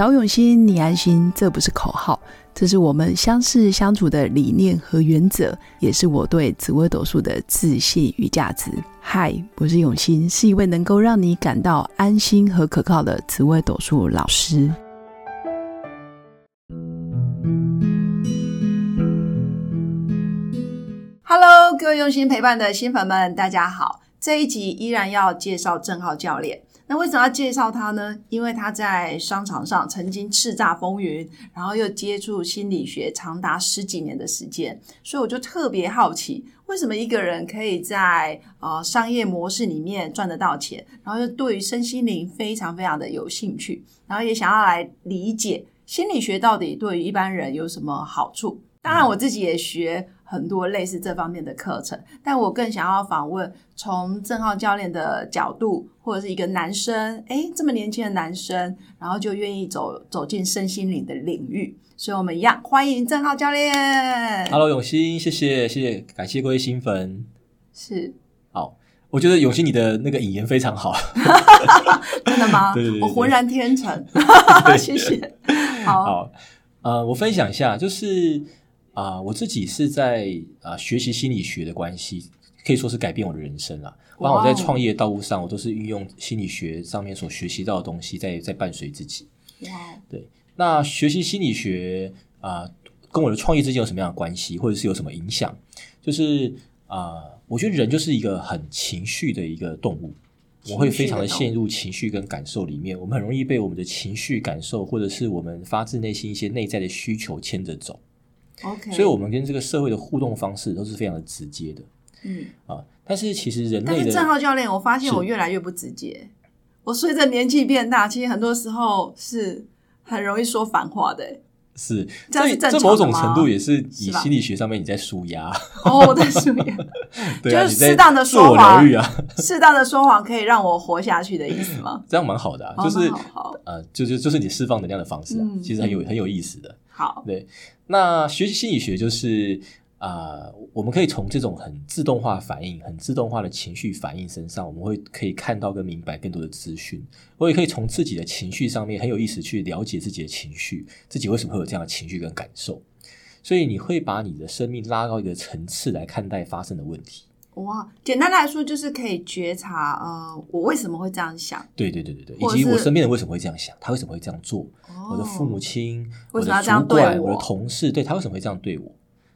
找永新，你安心，这不是口号，这是我们相识相处的理念和原则，也是我对紫微斗数的自信与价值。嗨，我是永新，是一位能够让你感到安心和可靠的紫微斗数老师。Hello，各位用心陪伴的新粉们，大家好！这一集依然要介绍郑浩教练。那为什么要介绍他呢？因为他在商场上曾经叱咤风云，然后又接触心理学长达十几年的时间，所以我就特别好奇，为什么一个人可以在呃商业模式里面赚得到钱，然后又对于身心灵非常非常的有兴趣，然后也想要来理解心理学到底对于一般人有什么好处？当然，我自己也学。很多类似这方面的课程，但我更想要访问从郑浩教练的角度，或者是一个男生，哎，这么年轻的男生，然后就愿意走走进身心灵的领域，所以我们一样欢迎郑浩教练。Hello，永新，谢谢谢谢，感谢各位新粉。是，好，我觉得永新你的那个引言非常好，真的吗？对对对，我浑然天成，谢谢。好，呃，我分享一下，就是。啊，我自己是在啊学习心理学的关系，可以说是改变我的人生了。包括我在创业道路上，我都是运用心理学上面所学习到的东西，在在伴随自己。哇，对。那学习心理学啊，跟我的创业之间有什么样的关系，或者是有什么影响？就是啊，我觉得人就是一个很情绪的一个动物，我会非常的陷入情绪跟感受里面，我们很容易被我们的情绪感受，或者是我们发自内心一些内在的需求牵着走。OK，所以，我们跟这个社会的互动方式都是非常的直接的。嗯啊，但是其实人类的郑浩教练，我发现我越来越不直接。我随着年纪变大，其实很多时候是很容易说反话的。是，这这某种程度也是以心理学上面你在舒压。哦，我在舒压，对就是适当的说谎啊，适当的说谎可以让我活下去的意思吗？这样蛮好的，啊，就是呃，就是就是你释放能量的方式啊，其实很有很有意思的。好，对。那学习心理学就是啊，我们可以从这种很自动化反应、很自动化的情绪反应身上，我们会可以看到跟明白更多的资讯。我也可以从自己的情绪上面很有意思去了解自己的情绪，自己为什么会有这样的情绪跟感受。所以你会把你的生命拉高一个层次来看待发生的问题。哇，简单来说就是可以觉察，呃，我为什么会这样想？对对对对对，以及我身边人为什么会这样想？他为什么会这样做？我的父母亲、我的主管、我的同事，对他为什么会这样对我？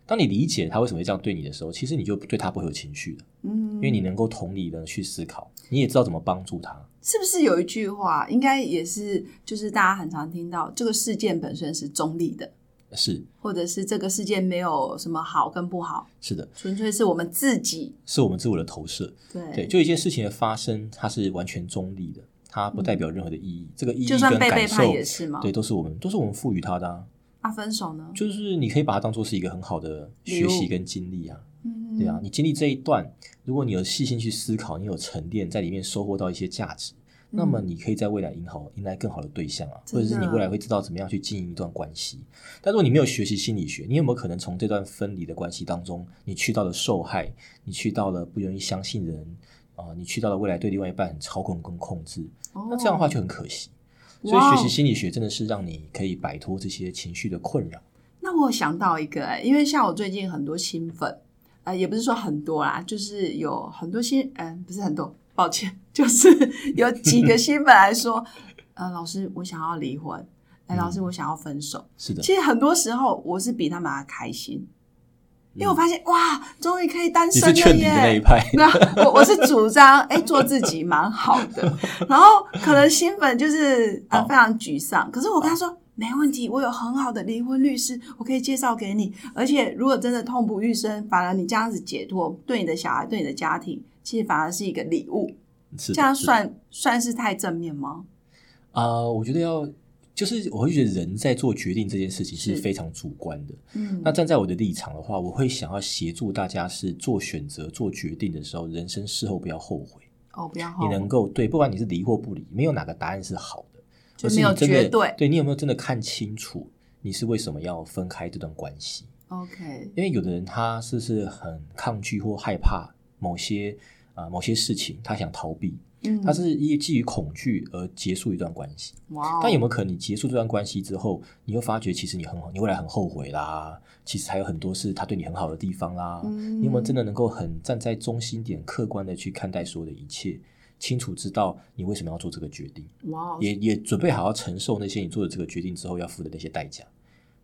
当你理解他为什么会这样对你的时候，其实你就对他不会有情绪的，嗯，因为你能够同理的去思考，你也知道怎么帮助他。是不是有一句话，应该也是，就是大家很常听到，这个事件本身是中立的。是，或者是这个世界没有什么好跟不好，是的，纯粹是我们自己，是我们自我的投射。对，对，就一件事情的发生，它是完全中立的，它不代表任何的意义。这个意义就算被背叛也是吗？对，都是我们，都是我们赋予它的。啊，分手呢？就是你可以把它当做是一个很好的学习跟经历啊。嗯，对啊，你经历这一段，如果你有细心去思考，你有沉淀在里面，收获到一些价值。那么你可以在未来迎好迎来更好的对象啊，或者是你未来会知道怎么样去经营一段关系。但如果你没有学习心理学，你有没有可能从这段分离的关系当中，你去到了受害，你去到了不容易相信人啊，你去到了未来对另外一半很操控跟控制，那这样的话就很可惜。所以学习心理学真的是让你可以摆脱这些情绪的困扰。那我想到一个，因为像我最近很多新粉，呃，也不是说很多啦，就是有很多新，嗯，不是很多。抱歉，就是有几个新粉来说，呃，老师，我想要离婚。哎，老师，我想要分手。是的，其实很多时候我是比他们还开心，因为我发现哇，终于可以单身了耶！那一派，那我我是主张哎，做自己蛮好的。然后可能新粉就是呃非常沮丧，可是我跟他说没问题，我有很好的离婚律师，我可以介绍给你。而且如果真的痛不欲生，反而你这样子解脱，对你的小孩，对你的家庭。其实反而是一个礼物，这样算算是太正面吗？啊，我觉得要就是我会觉得人在做决定这件事情是非常主观的。嗯，那站在我的立场的话，我会想要协助大家是做选择、做决定的时候，人生事后不要后悔。哦，不要后悔，你能够对，不管你是离或不离，没有哪个答案是好的，就没有绝对。对你有没有真的看清楚你是为什么要分开这段关系？OK，因为有的人他是不是很抗拒或害怕某些。啊、某些事情，他想逃避，嗯，他是因为基于恐惧而结束一段关系。哇哦，但有没有可能你结束这段关系之后，你又发觉其实你很好你未来很后悔啦，其实还有很多是他对你很好的地方啦。嗯你有没有真的能够很站在中心点，客观的去看待所有的一切，清楚知道你为什么要做这个决定，哇哦，也也准备好要承受那些你做的这个决定之后要付的那些代价。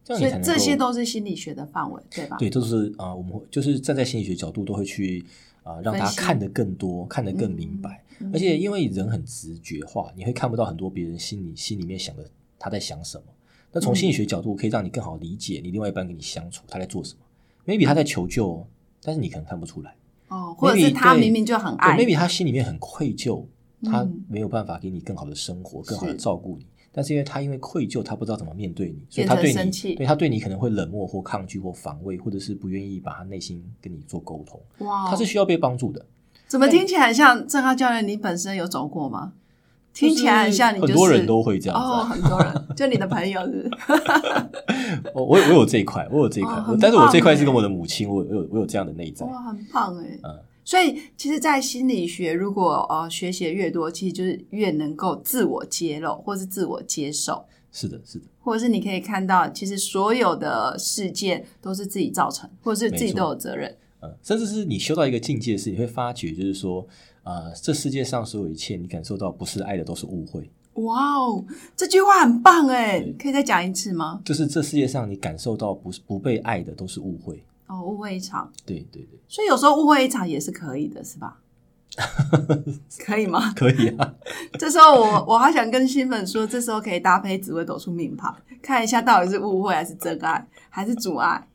这样所以你才能够这些都是心理学的范围，对吧？对，都是啊、呃我们会就是站在心理学角度都会去啊、呃让大分析家看得更多，看得更明白。嗯而且因为人很直觉化，你会看不到很多别人心里心里面想的他在想什么。那从心理学角度可以让你更好理解你另外一半跟你相处他在做什么。maybe 他在求救哦，但是你可能看不出来。哦，或者是他明明就很爱，，maybe 他心里面很愧疚，他嗯没有办法给你更好的生活，更好的照顾你。但是因为他因为愧疚，他不知道怎么面对你，所以他对你，生气对他对你可能会冷漠或抗拒或防卫，或者是不愿意把他内心跟你做沟通。哇哦，他是需要被帮助的。怎么听起来像郑浩教练？你本身有走过吗？听起来很像你，就是很多人都会这样子。很多人，就你的朋友是不是 我我有我有这一块，我有这一块哦，但是我这一块是跟我的母亲，我有我有我有这样的内在。哇，很棒哎。嗯，所以，其实，在心理学，如果呃学习的越多，其实就是越能够自我揭露，或是自我接受，是的，是的，或者是你可以看到，其实所有的事件都是自己造成，或者是自己都有责任。嗯，甚至是你修到一个境界是，你会发觉，就是说，呃，这世界上所有一切，你感受到不是爱的，都是误会。哇哦，这句话很棒哎，可以再讲一次吗？就是这世界上你感受到不是不被爱的，都是误会。哦，误会一场，对对对，所以有时候误会一场也是可以的，是吧？可以吗？可以啊。这时候我我还想跟新粉说，这时候可以搭配紫微斗数命盘，看一下到底是误会还是真爱，还是阻碍。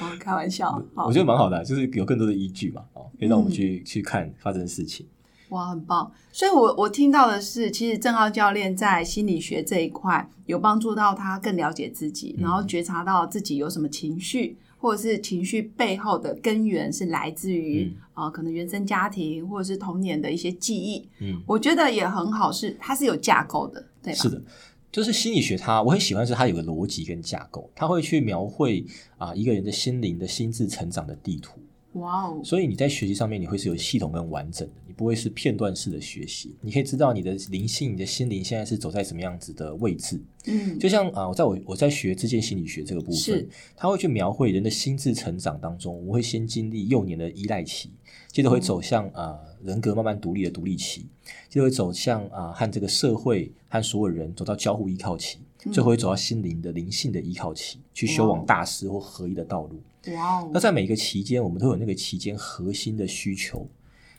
哦，开玩笑，好我觉得蛮好的啊，就是有更多的依据嘛，哦，可以让我们嗯去、去看发生的事情。哇，很棒！所以我，我听到的是，其实郑浩教练在心理学这一块有帮助到他更了解自己，嗯然后觉察到自己有什么情绪，或者是情绪背后的根源是来自于嗯啊、呃可能原生家庭或者是童年的一些记忆。嗯，我觉得也很好是，它是有架构的，对吧？是的，就是心理学它，我很喜欢是它有个逻辑跟架构，它会去描绘啊、一个人的心灵的心智成长的地图。哇哦，所以你在学习上面，你会是有系统跟完整的，你不会是片段式的学习。你可以知道你的灵性、你的心灵现在是走在什么样子的位置。嗯，就像啊、我在我我在学之间心理学这个部分是，它会去描绘人的心智成长当中，我们会先经历幼年的依赖期，接着会走向啊、人格慢慢独立的独立期，就会走向啊、和这个社会和所有人走到交互依靠期，最后会走到心灵的灵性的依靠期，去修往大师或合一的道路。哇哦。那，在每个期间，我们都有那个期间核心的需求，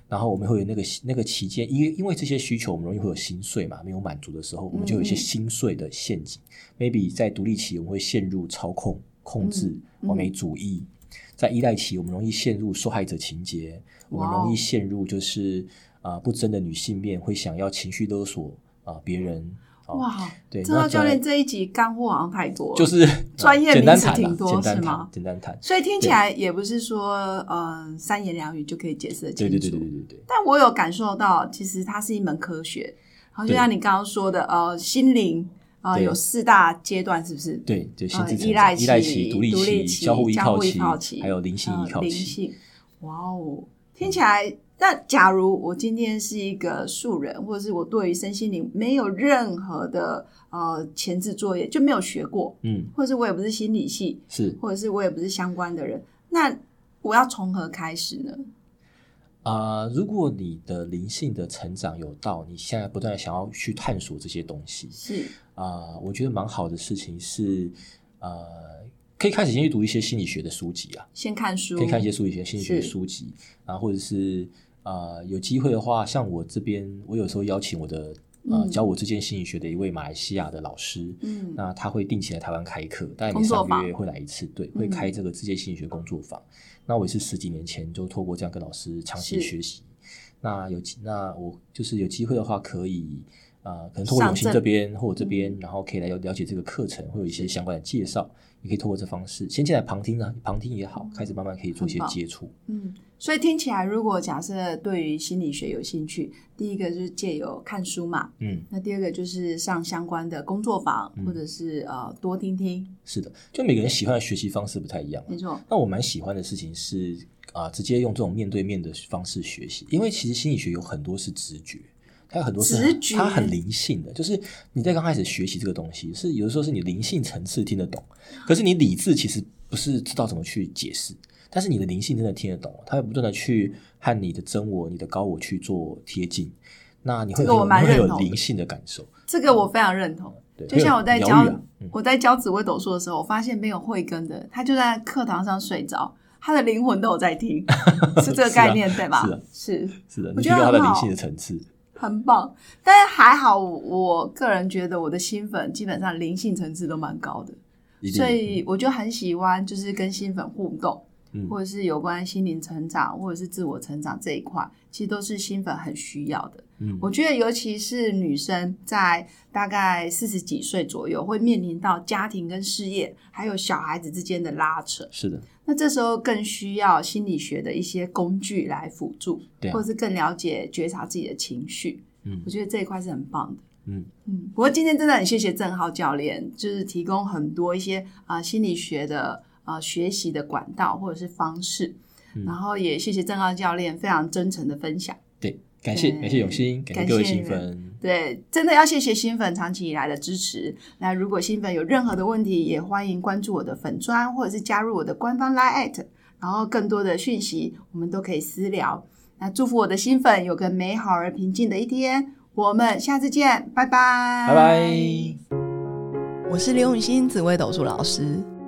然后我们会有那个那个期间，因为因为这些需求，我们容易会有心碎嘛，没有满足的时候，我们就有一些心碎的陷阱。maybe 在独立期，我们会陷入操控、控制、嗯。完美主义；在依赖期，我们容易陷入受害者情节，我们容易陷入就是啊、不争的女性面，会想要情绪勒索啊、别人。啊哇，对，郑浩教练这一集干货好像太多了，就是 专业名词挺多是吗谈，简单谈。所以听起来也不是说，嗯、三言两语就可以解释的清楚。对对对对对对对。但我有感受到，其实它是一门科学。然后就像你刚刚说的，呃，心灵呃有四大阶段，是不是？对对，心呃智成依赖长、依赖期期、独立期交互依靠期，还有灵性依靠期。性。哇哦，听起来，那假如我今天是一个素人，或者是我对于身心灵没有任何的呃前置作业，就没有学过，嗯，或者是我也不是心理系，是或者是我也不是相关的人，那我要从何开始呢？啊、如果你的灵性的成长有到，你现在不断地想要去探索这些东西是啊、我觉得蛮好的事情是，呃，可以开始先去读一些心理学的书籍啊，先看书，可以看一些心理学、心理学书籍。啊，或者是呃，有机会的话，像我这边，我有时候邀请我的呃嗯教我这件心理学的一位马来西亚的老师，嗯那他会定期来台湾开课，大概每三个月会来一次，对，会嗯开这个世界心理学工作坊。那我也是十几年前就透过这样跟老师长期是学习。那有那我就是有机会的话，可以呃，可能通过永兴这边或我这边，嗯然后可以来了了解这个课程，会有一些相关的介绍。也可以通过这方式，先进来旁听啊，旁听也好，开始慢慢可以做一些接触。嗯，所以听起来，如果假设对于心理学有兴趣，第一个就是借由看书嘛，嗯，那第二个就是上相关的工作坊，嗯或者是呃多听听，是的，就每个人喜欢的学习方式不太一样啊。没错，那我蛮喜欢的事情是，啊、直接用这种面对面的方式学习，因为其实心理学有很多是直觉。它有很多是很直觉它很灵性的，就是你在刚开始学习这个东西，是有的时候是你灵性层次听得懂，可是你理智其实不是知道怎么去解释，但是你的灵性真的听得懂，它会不断的去和你的真我、你的高我去做贴近，那你会这个我很有你会有灵性的感受。这个我非常认同。对，就像我在教啊嗯我在教紫微斗数的时候，我发现没有慧根的，他就在课堂上睡着，他的灵魂都有在听，是这个概念、对吧？是啊是是的，我你觉得他的灵性的层次。很棒。但是还好，我个人觉得我的新粉基本上灵性层次都蛮高的，所以我就很喜欢就是跟新粉互动，嗯或者是有关心灵成长或者是自我成长这一块，其实都是新粉很需要的。嗯我觉得尤其是女生在大概四十几岁左右，会面临到家庭跟事业还有小孩子之间的拉扯，是的，那这时候更需要心理学的一些工具来辅助，对啊或者是更了解觉察自己的情绪。嗯我觉得这一块是很棒的。嗯嗯，不过今天真的很谢谢郑浩教练，就是提供很多一些啊、呃心理学的呃学习的管道或者是方式，嗯然后也谢谢郑浩教练非常真诚的分享。对，感谢感谢永新，感感谢各位新粉。对，真的要谢谢新粉长期以来的支持。那如果新粉有任何的问题，也欢迎关注我的粉砖，或者是加入我的官方 Line at，然后更多的讯息我们都可以私聊。那祝福我的新粉有个美好而平静的一天，我们下次见，拜拜，拜拜。我是刘永新紫薇斗数老师，